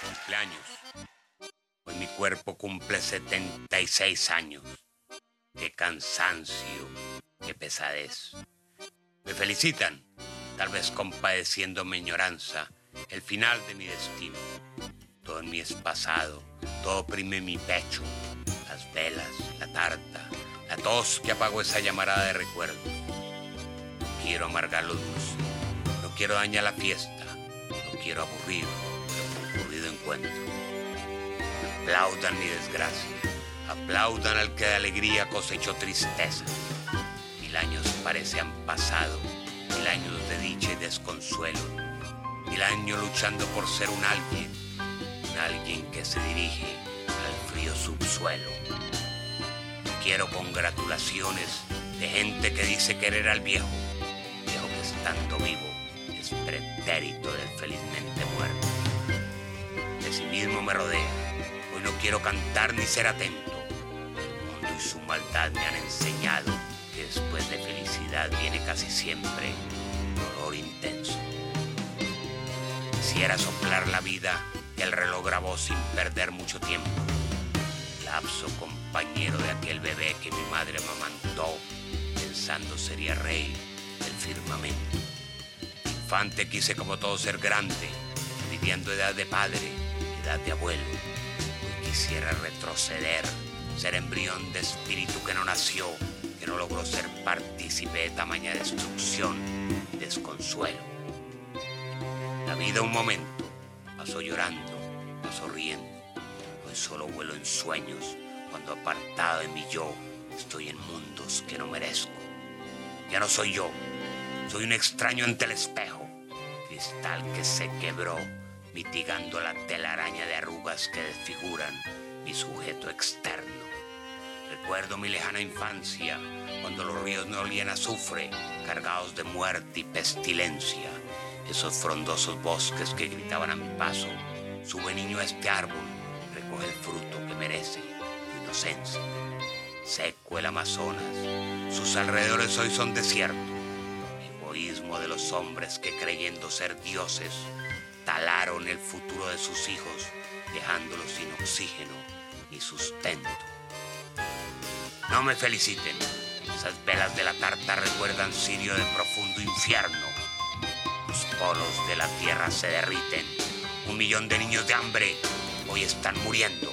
Cumpleaños. Hoy mi cuerpo cumple 76 años. Qué cansancio, qué pesadez. Me felicitan, tal vez compadeciendo mi ignoranza, el final de mi destino. Todo en mí es pasado, todo oprime mi pecho. Las velas, la tarta, la tos que apagó esa llamarada de recuerdos. No quiero amargar lo dulce, quiero dañar la fiesta, no quiero aburrir, aburrido encuentro. Aplaudan mi desgracia, aplaudan al que de alegría cosechó tristeza. Mil años parece han pasado, mil años de dicha y desconsuelo, mil años luchando por ser un alguien, un alguien que se dirige al frío subsuelo. Quiero congratulaciones de gente que dice querer al viejo, viejo que estando vivo pretérito del felizmente muerto. Pesimismo me rodea, hoy no quiero cantar ni ser atento. El mundo y su maldad me han enseñado que después de felicidad viene casi siempre dolor intenso. Quisiera soplar la vida el reloj grabó sin perder mucho tiempo. Lapso compañero de aquel bebé que mi madre amamantó, pensando sería rey del firmamento. Infante quise como todo ser grande, viviendo edad de padre, edad de abuelo. Hoy quisiera retroceder, ser embrión de espíritu que no nació, que no logró ser partícipe de tamaña destrucción y desconsuelo. La vida un momento, pasó llorando, pasó riendo. Hoy solo vuelo en sueños, cuando apartado de mi yo, estoy en mundos que no merezco. Ya no soy yo, soy un extraño ante el espejo, cristal que se quebró, mitigando la telaraña de arrugas que desfiguran mi sujeto externo. Recuerdo mi lejana infancia, cuando los ríos no olían azufre, cargados de muerte y pestilencia. Esos frondosos bosques que gritaban a mi paso, sube niño a este árbol, recoge el fruto que merece tu inocencia. Seco el Amazonas, sus alrededores hoy son desiertos. De los hombres que creyendo ser dioses, talaron el futuro de sus hijos, dejándolos sin oxígeno ni sustento. No me feliciten. Esas velas de la tarta recuerdan Sirio de profundo infierno. Los polos de la tierra se derriten. Un millón de niños de hambre hoy están muriendo.